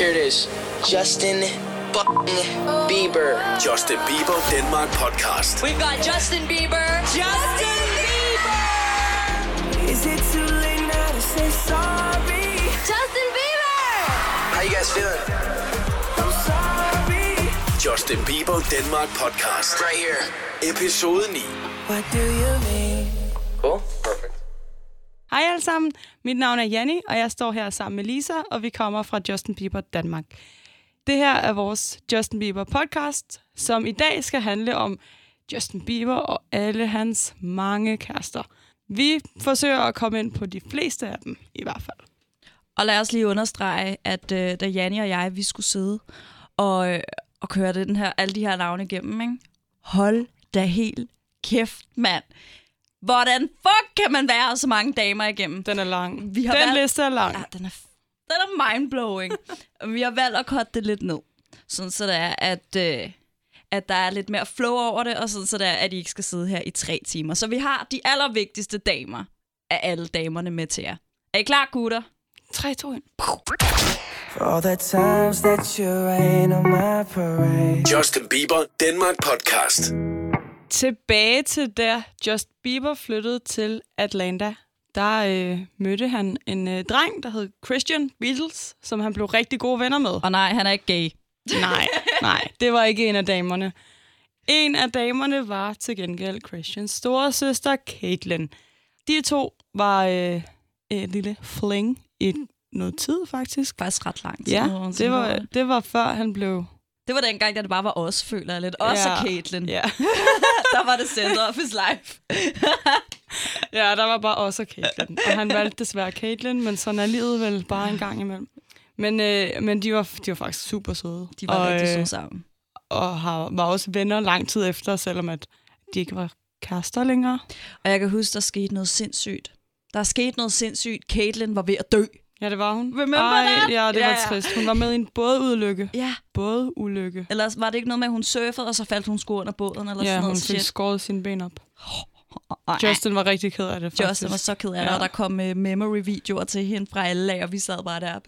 Here it is. Justin Bieber. Justin Bieber Denmark podcast. We've got Justin Bieber. Justin Bieber. Is it too late now to say sorry? Justin Bieber. How you guys feeling? I'm sorry. Justin Bieber Denmark podcast. Right here. Episode 9. What do you mean? Cool. Hej alle sammen, mit navn er Janni, og jeg står her sammen med Lisa, og vi kommer fra Justin Bieber Danmark. Det her er vores Justin Bieber podcast, som i dag skal handle om Justin Bieber og alle hans mange kærester. Vi forsøger at komme ind på de fleste af dem, i hvert fald. Og lad os lige understrege, at øh, da Janni og jeg, vi skulle sidde og, øh, og køre den her, alle de her navne igennem, ikke? hold da helt kæft, mand. Hvordan fuck kan man være så mange damer igennem? Den er lang. Vi har Den valgt- liste er lang. Ja, den er, den er mindblowing. Vi har valgt at cutte det lidt ned. Sådan så det er, at, øh, at der er lidt mere flow over det, og sådan så det er, at I ikke skal sidde her i tre timer. Så vi har de allervigtigste damer af alle damerne med til jer. Er I klar, gutter? 3, 2, 1. For all the times that you rain on my parade. Justin Bieber Denmark podcast. Tilbage til da Just Bieber flyttede til Atlanta, der øh, mødte han en øh, dreng, der hed Christian Beatles, som han blev rigtig gode venner med. Og nej, han er ikke gay. Nej, nej, det var ikke en af damerne. En af damerne var til gengæld Christians store søster, Caitlin. De to var øh, et lille fling i noget tid, faktisk. Faktisk ret langt. Ja, nu, det var, det var før han blev... det var dengang, da det bare var os, føler jeg lidt. Os Ja. og Caitlyn. Ja. der var det center of his life. ja, der var bare os og Caitlin. Og han valgte desværre Caitlin, men sådan er livet vel bare en gang imellem. Men, øh, men de, var, de var faktisk super søde. De var og, rigtig øh, søde sammen. Og har, var også venner lang tid efter, selvom at de ikke var kærester længere. Og jeg kan huske, der skete noget sindssygt. Der er sket noget sindssygt. Caitlyn var ved at dø. Ja, det var hun. Remember Ej, that? Ja, det Ja, var ja. trist. Hun var med i en bådulykke. Ja. Bådulykke. Ellers var det ikke noget med, at hun surfede, og så faldt hun sgu under båden, eller Ja, sådan hun noget fik shit. skåret sine ben op. Ej, Justin var rigtig ked af det, faktisk. Justin var så ked af det, Ja. og der kom uh, memory-videoer til hende fra alle lag, og vi sad bare der.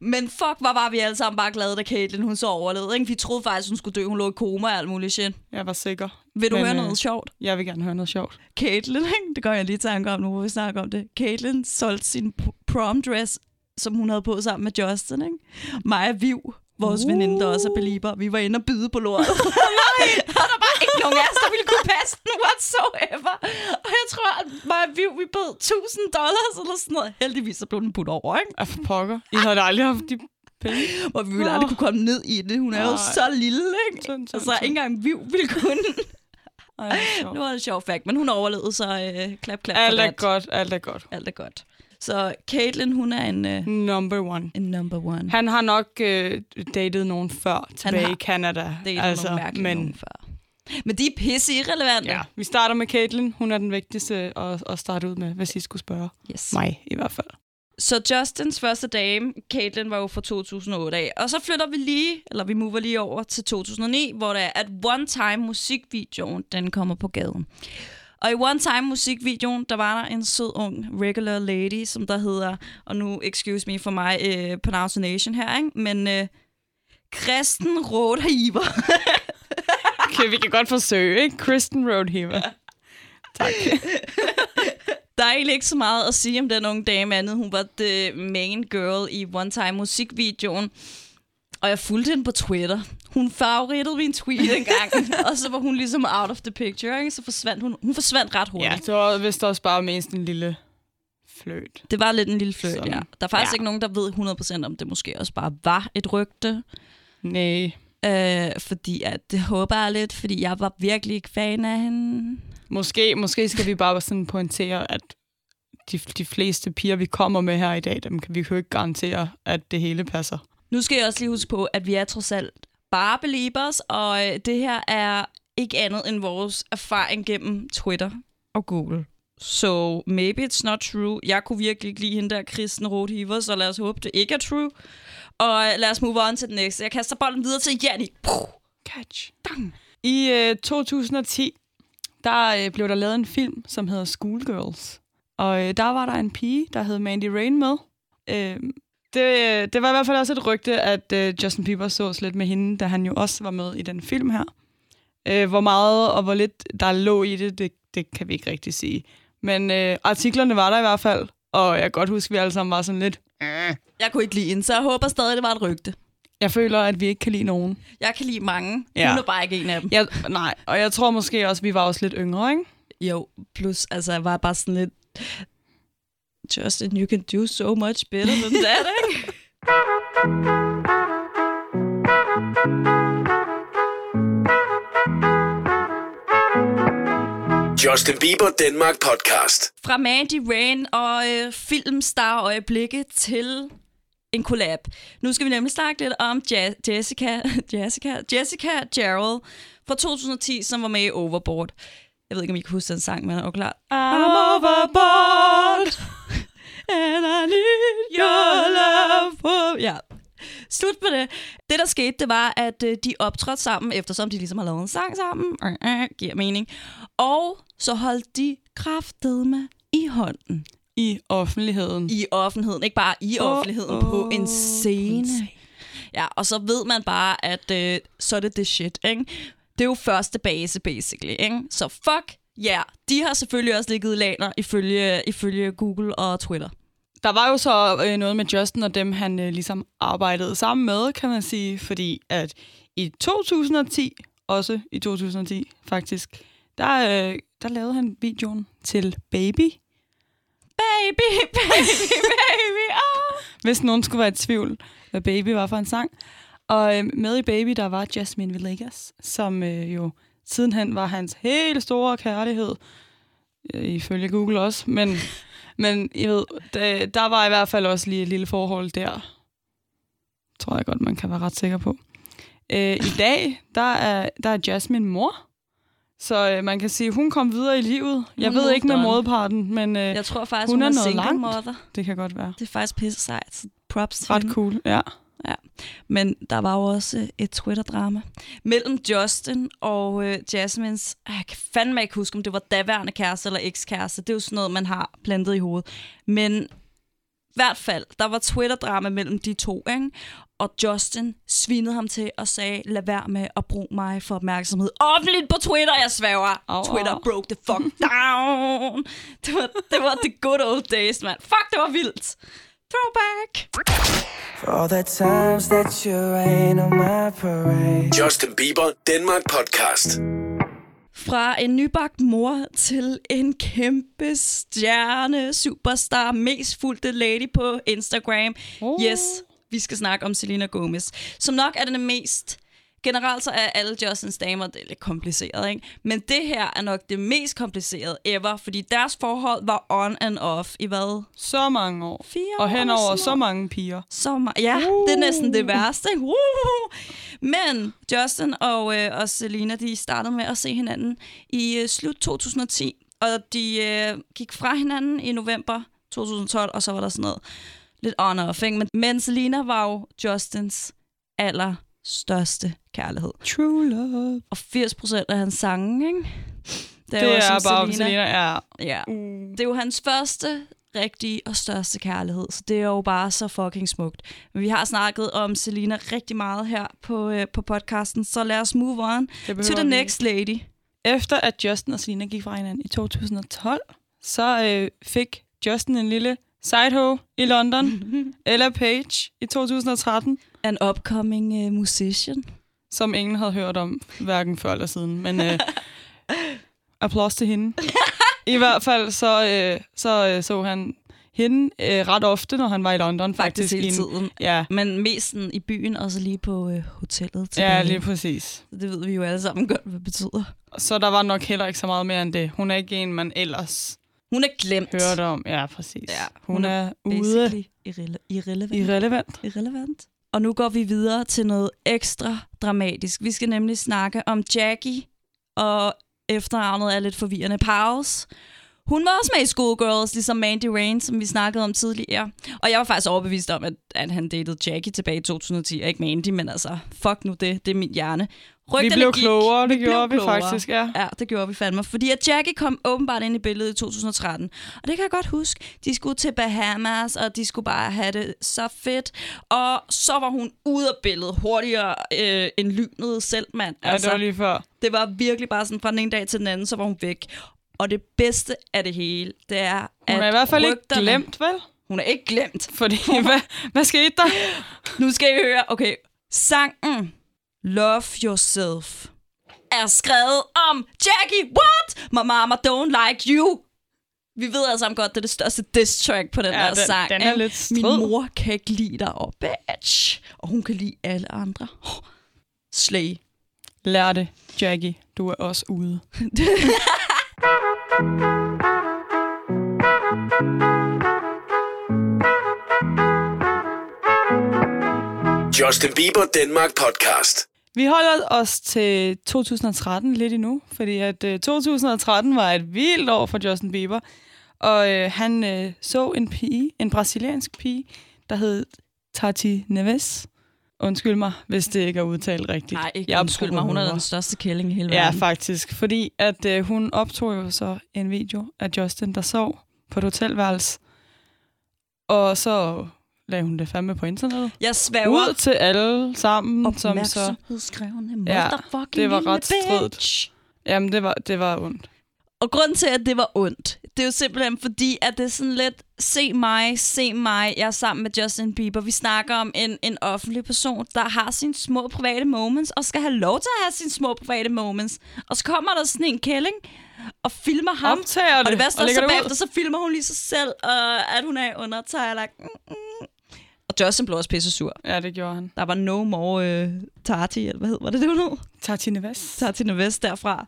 Men fuck, hvor var vi alle sammen bare glade, da Caitlyn hun så overlevede. Ikke? Vi troede faktisk, hun skulle dø. Hun lå i koma og alt muligt shit. Jeg var sikker. Vil du Men, høre øh, noget sjovt? Jeg vil gerne høre noget sjovt. Caitlyn, ikke? det går jeg lige tanke om nu, hvor vi snakker om det. Caitlyn solgte sin prom dress, som hun havde på sammen med Justin. Ikke? Maja Viv, vores uh. veninde, der også er belieber, vi var inde og byde på lortet. Nej! og der var ikke nogen af os, der ville kunne passe den whatsoever. Og jeg tror, at Maja Viv, vi bød 1000 dollars eller sådan noget. Heldigvis så blev den putt over, ikke? Af for pokker. I havde aldrig haft de penge. Og vi ville aldrig kunne komme ned i det. Hun er jo Nej. så lille, ikke? Sådan, sådan, Altså, ikke engang Viv ville kunne. Ej, det er var en sjov fact, men hun overlevede, så øh, klap, klap Alt er godt, alt er godt. Alt er godt. Så Caitlyn, hun er en, uh, Number one. en number one. Han har nok øh, datet nogen før tilbage i Canada. Det er altså, nogle men nogen før. Men de er pisse irrelevante. ja, vi starter med Caitlyn. Hun er den vigtigste at, at starte ud med, hvis I skulle spørge Yes. mig i hvert fald. Så Justins første dame, Caitlyn, var jo fra 2008 af. Og så flytter vi lige, eller vi mover lige over til 2009, hvor det er, at One Time musikvideoen, den kommer på gaden. Og i One Time musikvideoen, der var der en sød ung regular lady, som der hedder, og nu excuse me for mig uh, pronunciation her, ikke? men uh, Kristen Rothhiver. Okay, vi kan godt forsøge, ikke? Kristen Roadheaver. Tak. Der er egentlig ikke så meget at sige om den unge dame andet. Hun var the main girl i One Time musikvideoen. Og jeg fulgte hende på Twitter. Hun favorittede min tweet engang, og så var hun ligesom out of the picture, ikke? så forsvandt hun. Hun forsvandt ret hurtigt. Ja, det var vist også bare mest en lille fløjt. Det var lidt en lille fløjt, ja. Der er faktisk Ja. ikke nogen, der ved 100% om det måske også bare var et rygte. Nej. Øh, fordi at, det håber jeg lidt, fordi jeg var virkelig ikke fan af hende. Måske, måske skal vi bare sådan pointere, at de, de fleste piger, vi kommer med her i dag, dem kan vi jo ikke garantere, at det hele passer. Nu skal jeg også lige huske på, at vi er trods alt bare beliebers, og øh, det her er ikke andet end vores erfaring gennem Twitter og Google. So maybe it's not true. Jeg kunne virkelig ikke lide hende der Kristen Rothhiver, så lad os håbe, det ikke er true. Og øh, lad os move on til den næste. Jeg kaster bolden videre til Janni. Catch. Dang. I øh, 2010, der øh, blev der lavet en film, som hedder Schoolgirls. Og øh, der var der en pige, der hed Mandy Rain med. Øh, det, det var i hvert fald også et rygte, at uh, Justin Bieber sås lidt med hende, da han jo også var med i den film her. Uh, hvor meget og hvor lidt der lå i det, det, det kan vi ikke rigtig sige. Men uh, artiklerne var der i hvert fald, og jeg kan godt huske, at vi alle sammen var sådan lidt... Jeg kunne ikke lide hende, så jeg håber stadig, det var et rygte. Jeg føler, at vi ikke kan lide nogen. Jeg kan lide mange. Ja. Hun er bare ikke en af dem. Jeg, nej, og jeg tror måske også, at vi var også lidt yngre, ikke? Jo, plus, altså, jeg var bare sådan lidt... Justin, you can do so much better than that, ikke? Justin Bieber Danmark podcast. Fra Mandy Rain og øh, filmstar-øjeblikke til en collab. Nu skal vi nemlig snakke lidt om ja- Jessica, Jessica, Jessica Gerald fra 2010, som var med i Overboard. Jeg ved ikke, om I kan huske den sang, men er klar? I'm overboard, and I need your love. Ja, Slut på det. Det, der skete, det var, at øh, de optrådte sammen, eftersom de ligesom har lavet en sang sammen. Øh, øh, giver mening. Og så holdt de kraftedme i hånden. I offentligheden. I offentligheden. Ikke bare i Åh, offentligheden, åh, på en scene. scene. Ja, og så ved man bare, at øh, så er det det shit, ikke? Det er jo første base, basically, ikke? Så fuck, ja. De har selvfølgelig også ligget i laner ifølge, ifølge Google og Twitter. Der var jo så øh, noget med Justin og dem, han øh, ligesom arbejdede sammen med, kan man sige, fordi at i 2010, også i 2010 faktisk, der, øh, der lavede han videoen til Baby. Baby, baby, baby, oh. Hvis nogen skulle være i tvivl, hvad Baby var for en sang. Og øh, med i Baby, der var Jasmine Villegas, som øh, jo sidenhen var hans helt store kærlighed, øh, ifølge Google også. Men, men jeg ved, der, der var i hvert fald også lige et lille forhold der. Tror jeg godt, man kan være ret sikker på. Øh, I dag, der er, der er Jasmine mor. Så øh, man kan sige, hun kom videre i livet. Jeg Hun ved ikke med moderparten, men øh, Jeg tror faktisk, Hun hun, er er, noget langt. mother. det kan godt være. Det er faktisk pisse sejt. Props til Ret hende. cool, ja. Men der var jo også øh, et Twitter-drama mellem Justin og øh, Jasmines... Jeg kan fandme ikke huske, om det var daværende kæreste eller ekskæreste. Det er jo sådan noget, man har plantet i hovedet. Men i hvert fald, der var Twitter-drama mellem de to, ikke? Og Justin svinede ham til og sagde, lad være med at bruge mig for opmærksomhed. Offentligt på Twitter, jeg sværger. Au, Twitter broke the fuck down. Det var, det var the good old days, mand. Fuck, det var vildt. Throwback. For all the times that you rain on my parade. Justin Bieber Danmark podcast. Fra en nybagt mor til en kæmpe stjerne, superstar, mest fulgte lady på Instagram. Oh. Yes, vi skal snakke om Selena Gomez, som nok er den mest... Generelt så er alle Justins damer, det er lidt kompliceret, ikke? Men det her er nok det mest komplicerede ever, fordi deres forhold var on and off i hvad? Så mange år. Fire og år hen eller over sådan så mange piger. Så ma- ja, uh. det er næsten det værste. Uh. Men Justin og, øh, og Selena, de startede med at se hinanden i øh, slut 2010, og de øh, gik fra hinanden i november 2012, og så var der sådan noget lidt on og off, ikke? Men, men Selena var jo Justins allerstørste kærlighed. True love. Og 80% af hans sange, ikke? Det er, også er om bare om Selena. Ja. Ja. Det er jo hans første rigtige og største kærlighed, så det er jo bare så fucking smukt. Men vi har snakket om Selena rigtig meget her på, øh, på podcasten, så lad os move on Det to the vi next lady. Efter at Justin og Selena gik fra hinanden i 2012, så øh, fik Justin en lille sideho i London. Ella Page i 2013, An upcoming uh, musician. som ingen havde hørt om, hverken før eller siden. Men øh, applaus til hende. I hvert fald så, øh, så, øh, så han hende øh, ret ofte, når han var i London. Faktisk hele i en- tiden. Ja, Men mest sådan i byen, og så lige på øh, hotellet tilbage. ja, lige præcis. Det ved vi jo alle sammen godt, hvad det betyder. Så der var nok heller ikke så meget mere end det. Hun er ikke en, man ellers Hun er glemt. hørte om. Ja, præcis. Ja, hun, hun er, er ude irrele- irrelevant. irrelevant. irrelevant. Og nu går vi videre til noget ekstra dramatisk. Vi skal nemlig snakke om Jackie, og efternavnet er lidt forvirrende. Pause. Hun var også med i Schoolgirls, ligesom Mandy Rain, som vi snakkede om tidligere. Og jeg var faktisk overbevist om, at, at han datede Jackie tilbage i 2010, og ikke Mandy, men altså, fuck nu det, det er min hjerne. Vi Rygterne blev gik. klogere, det Vi gjorde vi klogere. faktisk, ja. Ja, det gjorde vi fandme. Fordi at Jackie kom åbenbart ind i billedet i 2013. Og det kan jeg godt huske. De skulle til Bahamas, og de skulle bare have det så fedt. Og så var hun ude af billedet hurtigere øh, end lynet selv, mand. Ja, det var lige før. det var virkelig bare sådan fra den ene dag til den anden, så var hun væk. Og det bedste af det hele, det er, Hun at er i hvert fald ikke glemt, vel? Hun er ikke glemt. Fordi, hvad, hvad skete der? Nu skal I høre, okay. Sangen Love Yourself er skrevet om Jackie. What? My mama don't like you. Vi ved altså godt, det er det største diss track på den Ja, her den- sang. den er ikke? lidt strid. Min mor kan ikke lide dig, og bitch. Og hun kan lide alle andre. Oh, slay. Lær det, Jackie. Du er også ude. Justin Bieber Danmark podcast. Vi holder os til 2013 lidt endnu, fordi at øh, 2013 var et vildt år for Justin Bieber. Og øh, han øh, så en pige, en brasiliansk pige, der hed Tati Neves. Undskyld mig, hvis det ikke er udtalt rigtigt. Nej, ikke Jeg undskyld mig. Hun er den største kælling i hele Ja, verden. faktisk. Fordi at øh, hun optog jo så en video af Justin, der sov på et hotelværelse. Og så lagde hun det fandme på internettet. Jeg svæver Ud til alle sammen, som så... Ja, det var ret stridt. Jamen, det var, det var ondt. Og grunden til, at det var ondt, det er jo simpelthen fordi, at det er sådan lidt, se mig, se mig, jeg er sammen med Justin Bieber. Vi snakker om en, en offentlig person, der har sine små private moments, og skal have lov til at have sine små private moments. Og så kommer der sådan en kælling, og filmer ham. Optager og det det, værste og er, så det bagefter, så filmer hun lige sig selv, og at hun er under like, mm, mm. Og Justin blev også pisse sur. Ja, det gjorde han. Der var no more øh, Tati, eller hvad hed, var det det, hun hed? Tati Neves. Tati Nevest derfra.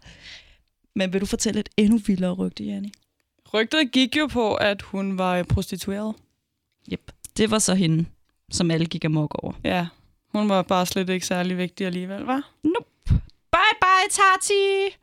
Men vil du fortælle et endnu vildere rygte, Janni? Rygtet gik jo på, at hun var prostitueret. Yep. Det var så hende, som alle gik amok over. Ja, hun var bare slet ikke særlig vigtig alligevel, var? Nope. Bye bye, Tati!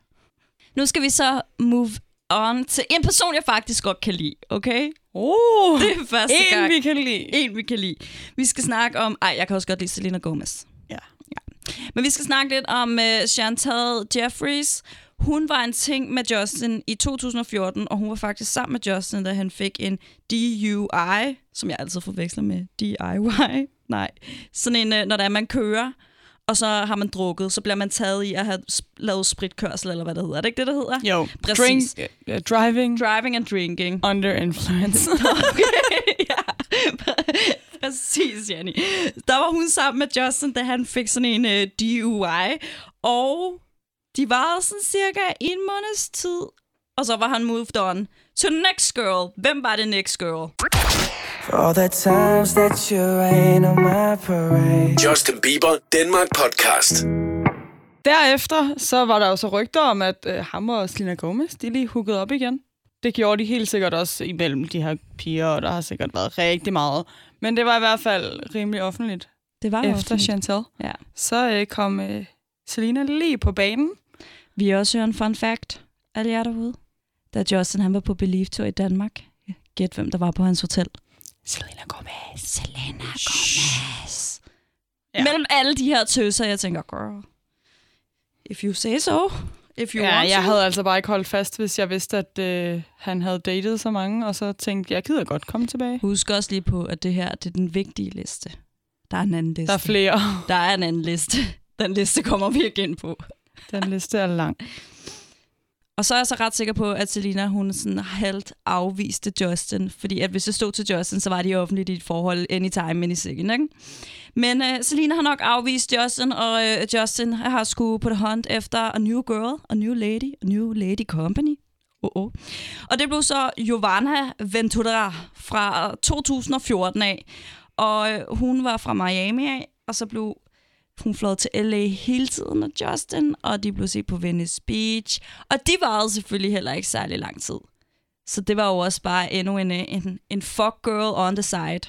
Nu skal vi så move on til en person, jeg faktisk godt kan lide, okay? Oh, Det er første en gang. vi kan lide. En, vi kan lide. Vi skal snakke om... Ej, jeg kan også godt lide Selena Gomez. Ja. ja. Men vi skal snakke lidt om uh, Chantal Jeffries. Hun var en ting med Justin i 2014, og hun var faktisk sammen med Justin, da han fik en DUI, som jeg altid forveksler med DIY. Nej, sådan en, uh, når det er, man kører, og så har man drukket, så bliver man taget i at have lavet spritkørsel, eller hvad det hedder. Er det ikke det, det hedder? Jo, Præcis. Drink, uh, driving Driving and drinking. under influence. Okay, ja. Præcis, Jenny. Der var hun sammen med Justin, da han fik sådan en uh, DUI. Og de var sådan cirka en måneds tid. Og så var han moved on to next girl. Hvem var det next girl? For all the times that you rain on my parade. Justin Bieber Danmark podcast. Derefter så var der jo så rygter om, at øh, ham og Selena Gomez, de lige hookede op igen. Det gjorde de helt sikkert også imellem de her piger, og der har sikkert været rigtig meget. Men det var i hvert fald rimelig offentligt. Det var Efter Chantal, Ja. så øh, kom øh, Selena lige på banen. Vi også hørt en fun fact, alle jer derude. Da Justin han var på Believe Tour i Danmark. Gæt, hvem der var på hans hotel. Selena Gomez. Selena Gomez. Ja. Ja. Mellem alle de her tøser, jeg tænker, girl, if you say so, if you Ja, want jeg to. havde altså bare ikke holdt fast, hvis jeg vidste, at øh, han havde datet så mange, og så tænkte jeg, jeg gider godt komme tilbage. Husk også lige på, at det her det er den vigtige liste. Der er en anden liste. Der er flere. Der er en anden liste. Den liste kommer vi igen på. Den liste er lang. Og så er jeg så ret sikker på, at Selina, hun sådan halvt afviste Justin. Fordi at hvis det stod til Justin, så var de offentligt i et forhold anytime, any second, ikke? Men uh, Selina har nok afvist Justin, og uh, Justin har skulle på det hunt efter a new girl, a new lady, a new lady company. Oh, oh. Og det blev så Giovanna Ventura fra 2014 af. Og øh, hun var fra Miami af, og så blev hun fløjet til LA hele tiden med Justin, og de blev set på Venice Beach. Og de varede selvfølgelig heller ikke særlig lang tid. Så det var jo også bare endnu en, øh, en, en fuck girl on the side.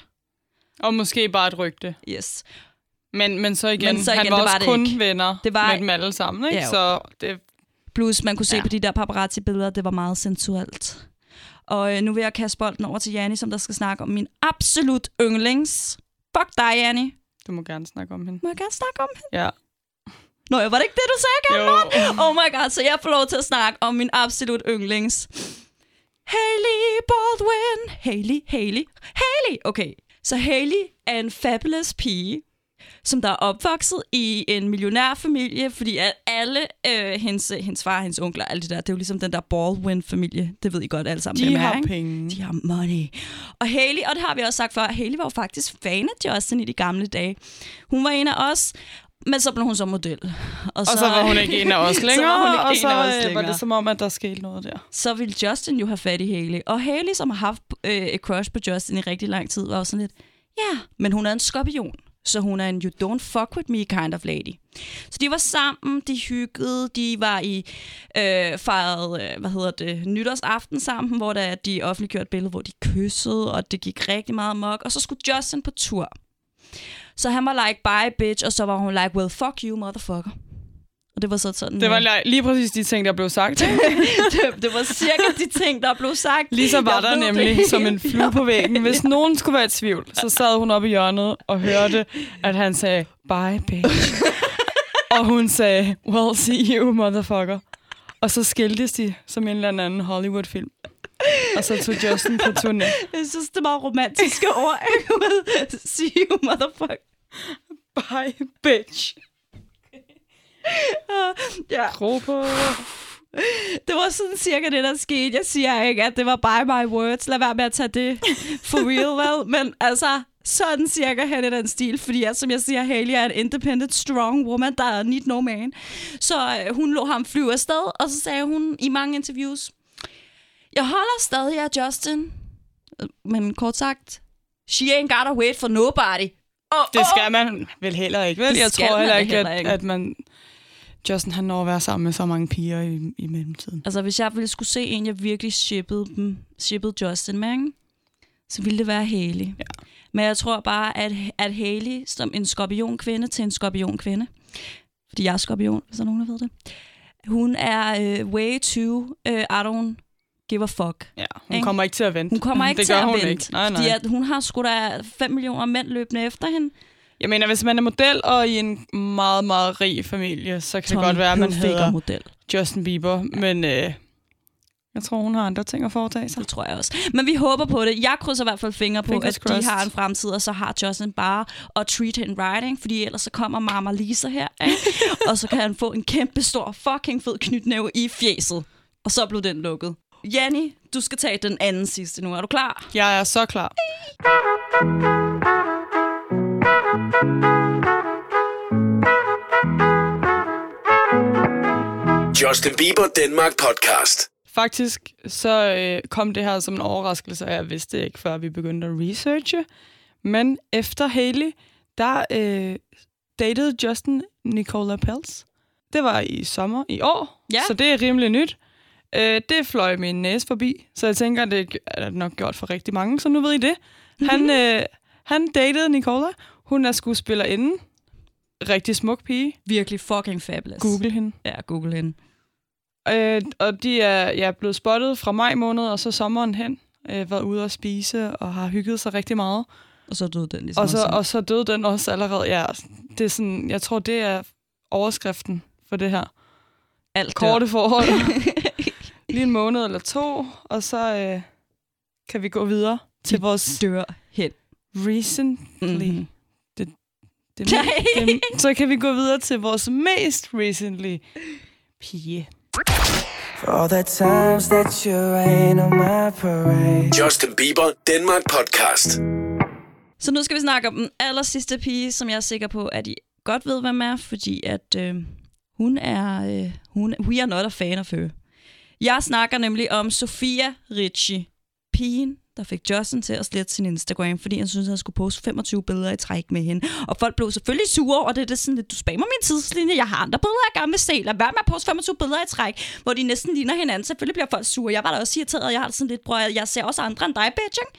Og måske bare et rygte. Yes. Men, men så igen, Men så han igen, var det også var det kun ikke. venner Det var- med dem alle sammen, ikke? Ja, jo. så det, Plus man kunne se ja. på de der paparazzi-billeder, det var meget sensuelt. Og øh, nu vil jeg kaste bolden over til Janni, som der skal snakke om min absolut yndlings. Fuck dig, Janni. Du må gerne snakke om hende. Må jeg gerne snakke om hende? Ja. Nå, var det ikke det, du sagde. Cameron? Oh my god, så jeg får lov til at snakke om min absolut yndlings. Hailey Baldwin. Hailey, Hailey, Hailey. Okay, så Hailey er en fabulous pige, som der er opvokset i en millionærfamilie, fordi at alle øh, hendes, hendes far, hendes onkler, alt det der, det er jo ligesom den der Baldwin-familie. Det ved I godt alle sammen, De er, har ikke? penge. De har money. Og Hailey, og det har vi også sagt før, Hailey var jo faktisk fan af Justin i de gamle dage. Hun var en af os, men så blev hun så model. Og, Og så var hun ikke en af os Så længere, var hun ikke og en så af os øh, var længere. det som om, at der skete noget der. så ville Justin jo have fat i Hailey. Og Hailey, som har haft øh, et crush på Justin i rigtig lang tid, var jo sådan lidt, ja, men hun er en skorpion. Så hun er en you don't fuck with me kind of lady. Så de var sammen, de hyggede, de var i øh, fejret, øh, hvad hedder det, nytårsaften sammen, hvor der, de offentliggjorde et billede, hvor de kyssede, og det gik rigtig meget mok. Og så skulle Justin på tur. Så han var like, bye bitch, og så var hun like, well fuck you motherfucker. Og det var så sådan... Det var øh, li- lige præcis de ting, der blev sagt. det, det var cirka de ting, der blev sagt. Lige så var Jeg der nemlig det. som en flue på væggen. Hvis nogen skulle være i tvivl, så sad hun oppe i hjørnet og hørte, at han sagde, bye bitch. og hun sagde, well, see you, motherfucker. Og så skiltes de som en eller anden Hollywood-film. Og så tog Justin på turné. Jeg synes, det var romantiske ord. See you, motherfucker. Bye, bitch. Ja, Ro på. det var sådan cirka det, der skete. Jeg siger ikke, at det var by my words. Lad være med at tage det for real, vel? Men altså, sådan cirka hen i den stil. Fordi at, som jeg siger, Haley er en independent, strong woman, der need no man. Så øh, hun lå ham flyve afsted, og så sagde hun i mange interviews, jeg holder stadig af Justin. Men kort sagt, she ain't gotta wait for nobody. Oh, Det skal man vel heller ikke, vel? Det Jeg tror heller ikke, heller at, ikke. at man... Justin, han når at være sammen med så mange piger i, i mellemtiden. Altså, hvis jeg ville skulle se en, jeg virkelig shippede, dem, shippede Justin med, ikke? så ville det være Haley. Ja. Men jeg tror bare, at, at Haley, som en skorpionkvinde til en skorpionkvinde, fordi jeg er skorpion, hvis der er nogen, der ved det, hun er uh, way too uh, I don't give a fuck. Ja, hun Ikke? kommer ikke til at vente. Hun kommer ikke det til at hun vente, Ikke. Nej, nej. fordi at hun har sgu da 5 millioner mænd løbende efter hende. Jeg mener, hvis man er model og i en meget, meget rig familie, så kan det godt være, at man hedder model. Justin Bieber. Men øh, jeg tror, hun har andre ting at foretage sig. Det tror jeg også. Men vi håber på det. Jeg krydser i hvert fald fingre på, Fingers at crossed. de har en fremtid, og så har Justin bare at treat right, ikke? fordi ellers så kommer Mama Lisa her, ikke? og så kan han få en kæmpe stor fucking fed knytnæve i fjeset. Og så blev den lukket. Janni, du skal tage den anden sidste nu. Er du klar? Jeg er så klar. Justin Bieber Danmark podcast. Faktisk så øh, kom det her som en overraskelse, og jeg vidste det ikke, før vi begyndte at researche. Men efter Haley, der øh, datede Justin Nicola Pels. Det var i sommer i år, Ja. så det er rimelig nyt. Øh, det fløj min næse forbi, så jeg tænker, det er nok gjort for rigtig mange, så nu ved I det. Han, øh, han datede Nicola. Hun er skuespillerinde. Rigtig smuk pige. Virkelig fucking fabulous. Google hende. Ja, Google hende. Øh, og de er ja, blevet spottet fra maj måned og så sommeren hen. Øh, været ude at spise og har hygget sig rigtig meget. Og så døde den ligesom Og så, også. og så døde den også allerede. Ja, det er sådan, jeg tror, det er overskriften for det her. Alt dør. Korte forhold. Lige en måned eller to, og så øh, kan vi gå videre til vores dør hen. recently. Mhm. Det, Nej. så kan vi gå videre til vores mest recently pige. For all the times that you rain on my parade. Justin Bieber Danmark podcast. Så nu skal vi snakke om den aller sidste pige, som jeg er sikker på, at I godt ved, hvem er, fordi at øh, hun er... Øh, hun, we are not a fan of her. Jeg snakker nemlig om Sofia Ricci, pigen, der fik Justin til at slette sin Instagram, fordi han syntes, at han skulle poste 25 billeder i træk med hende. Og folk blev selvfølgelig sure over det. Det er sådan lidt, du spammer min tidslinje, jeg har andre billeder af gamle sæler. Lad være med at poste 25 billeder i træk, hvor de næsten ligner hinanden. Selvfølgelig bliver folk sure. Jeg var da også irriteret, jeg har det sådan lidt, bror, jeg ser også andre end dig, bitch, ikke?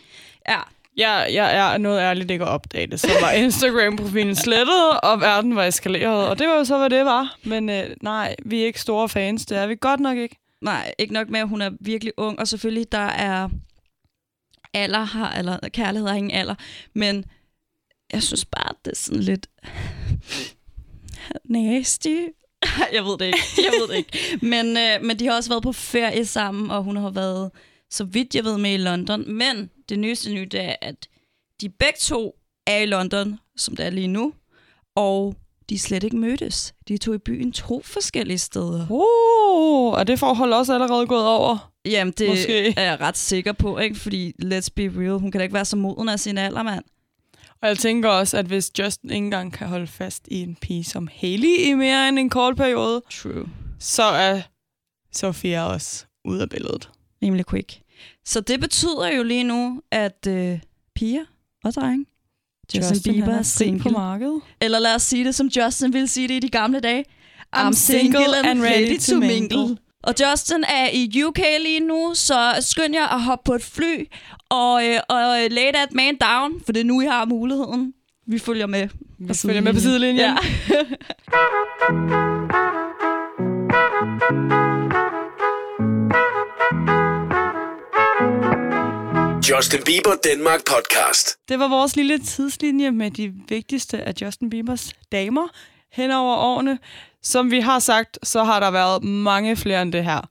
Ja, Jeg, jeg er noget ærligt ikke at opdage det. Så var Instagram-profilen slettet, og verden var eskaleret. Og det var jo så, hvad det var. Men øh, nej, vi er ikke store fans. Det er vi godt nok ikke. Nej, ikke nok med, at hun er virkelig ung, og selvfølgelig, der er alder har, eller kærlighed har ingen alder, men jeg synes bare, det er sådan lidt nasty. jeg ved det ikke, jeg ved det ikke. Men, øh, men de har også været på ferie sammen, og hun har været, så vidt jeg ved, med i London. Men det nyeste nyt er, at de begge to er i London, som det er lige nu, og de slet ikke mødtes. De tog i byen to forskellige steder. Uh, er det forhold også allerede gået over. Jamen, det Måske. er jeg ret sikker på, ikke? Fordi, let's be real, hun kan da ikke være så moden af sin alder, mand. Og jeg tænker også, at hvis Justin ikke engang kan holde fast i en pige som Haley i mere end en kort periode, True. så er Sofia også ude af billedet. Rimelig quick. Så det betyder jo lige nu, at øh, piger og drenge, Justin, Bieber han er single. på markedet. Eller lad os sige det, som Justin ville sige det i de gamle dage. I'm single and ready to mingle. Og Justin er i UK lige nu, så skynd jer at hoppe på et fly og, øh, og lay that man down, for det er nu, I har muligheden. Vi følger med. Vi følger med på sidelinjen. Ja. Justin Bieber Danmark podcast. Det var vores lille tidslinje med de vigtigste af Justin Biebers damer hen over årene. Som vi har sagt, så har der været mange flere end det her.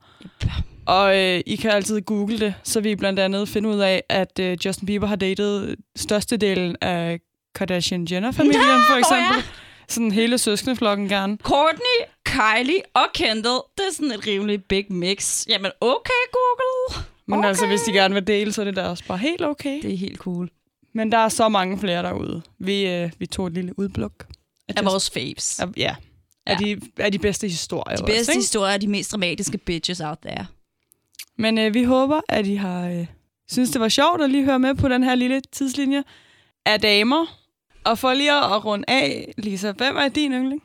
Og øh, I kan altid google det, så vi blandt andet finde ud af, at øh, Justin Bieber har datet størstedelen af Kardashian-Jenner-familien, for eksempel. Sådan hele søskendeflokken gerne. Courtney, Kylie og Kendall. Det er sådan et rimelig big mix. Jamen, okay, Google. Men okay. altså, hvis de gerne vil dele, så er det da også bare helt okay. Det er helt cool. Men der er så mange flere derude. Vi, øh, vi tog et lille udblok. Af vores faves. Af, ja. Af, de, af de bedste historier. De også, bedste ikke? historier er de mest dramatiske bitches out there. Men øh, vi håber, at I har øh, synes det var sjovt at lige høre med på den her lille tidslinje af damer. Og for lige at runde af, Lisa, hvem er din yndling?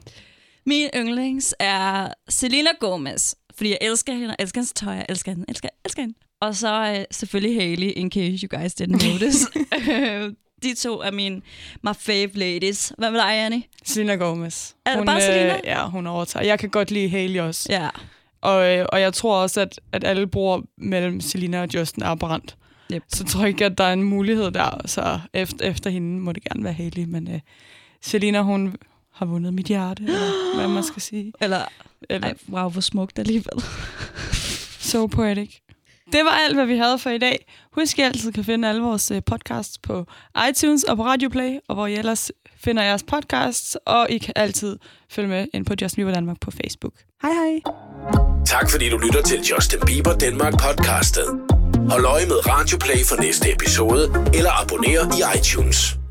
Min yndlings er Selena Gomez, fordi jeg elsker hende, jeg elsker hendes tøj, jeg elsker hende, elsker, elsker hende. Og så øh, selvfølgelig Hailey, in case you guys didn't notice. Øh, De to er min my fave ladies. Hvad med dig, Annie? Selena Gomez. Er det hun, bare Selena? ja, hun overtager. Jeg kan godt lide Hailey også. Ja. Og, øh, og jeg tror også, at, at alle bror mellem Selena og Justin er brændt. Yep. Så tror jeg ikke, at der er en mulighed der. Så efter, efter hende må det gerne være Hailey. Men øh, Selena, hun har vundet mit hjerte, eller hvad man skal sige. Eller, Eller, ej, wow, hvor smukt alligevel. So poetic. Det var alt, hvad vi havde for i dag. Husk, at I altid kan finde alle vores øh, podcasts på iTunes og på Radio Play, og hvor I ellers finder jeres podcasts, og I kan altid følge med ind på Justin Bieber Danmark på Facebook. Hej hej! Tak fordi du lytter til Justin Bieber Danmark podcastet. Hold øje med Radio Play for næste episode, eller abonner i iTunes.